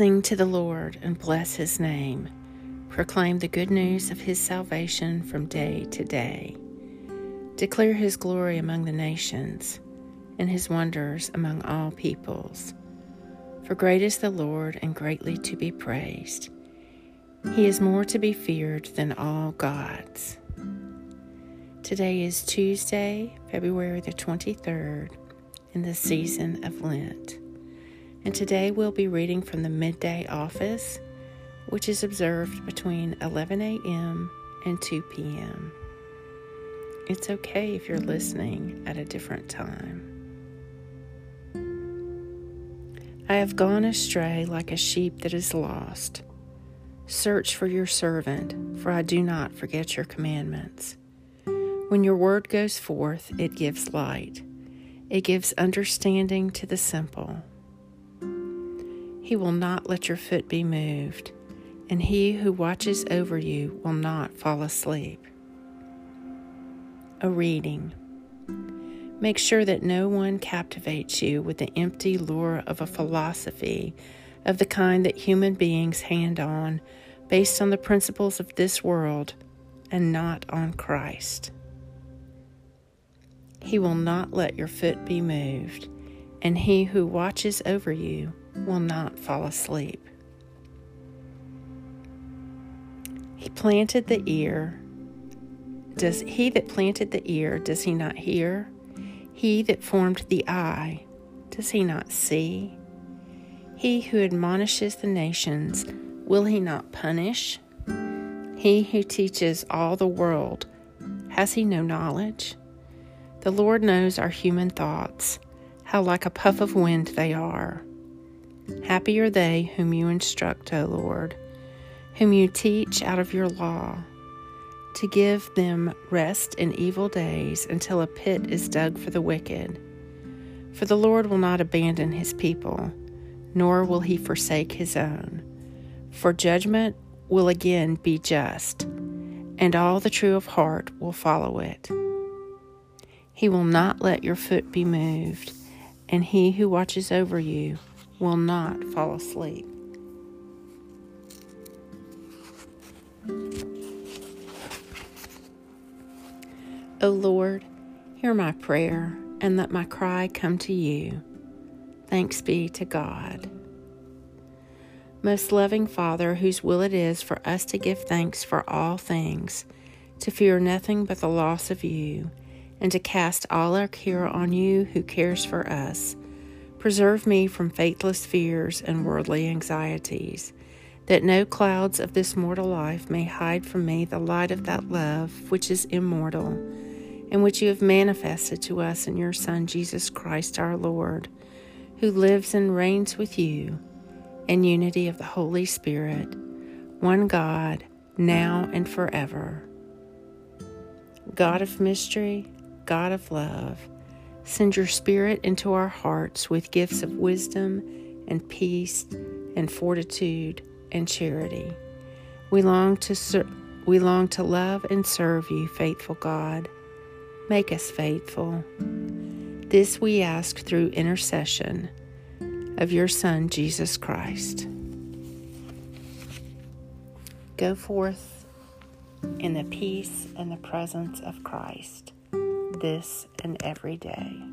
Sing to the Lord and bless his name. Proclaim the good news of his salvation from day to day. Declare his glory among the nations and his wonders among all peoples. For great is the Lord and greatly to be praised. He is more to be feared than all gods. Today is Tuesday, February the 23rd, in the season of Lent. And today we'll be reading from the midday office, which is observed between 11 a.m. and 2 p.m. It's okay if you're listening at a different time. I have gone astray like a sheep that is lost. Search for your servant, for I do not forget your commandments. When your word goes forth, it gives light, it gives understanding to the simple. He will not let your foot be moved, and he who watches over you will not fall asleep. A reading. Make sure that no one captivates you with the empty lure of a philosophy of the kind that human beings hand on based on the principles of this world and not on Christ. He will not let your foot be moved, and he who watches over you will not fall asleep. He planted the ear. Does he that planted the ear, does he not hear? He that formed the eye, does he not see? He who admonishes the nations, will he not punish? He who teaches all the world, has he no knowledge? The Lord knows our human thoughts, how like a puff of wind they are. Happy are they whom you instruct, O Lord, whom you teach out of your law, to give them rest in evil days until a pit is dug for the wicked. For the Lord will not abandon his people, nor will he forsake his own. For judgment will again be just, and all the true of heart will follow it. He will not let your foot be moved, and he who watches over you will not fall asleep. O Lord, hear my prayer and let my cry come to you. Thanks be to God. Most loving Father, whose will it is for us to give thanks for all things, to fear nothing but the loss of you, and to cast all our care on you who cares for us Preserve me from faithless fears and worldly anxieties, that no clouds of this mortal life may hide from me the light of that love which is immortal, and which you have manifested to us in your Son, Jesus Christ our Lord, who lives and reigns with you in unity of the Holy Spirit, one God, now and forever. God of mystery, God of love, Send your Spirit into our hearts with gifts of wisdom and peace and fortitude and charity. We long to ser- we long to love and serve you, faithful God. Make us faithful. This we ask through intercession of your Son, Jesus Christ. Go forth in the peace and the presence of Christ this and every day.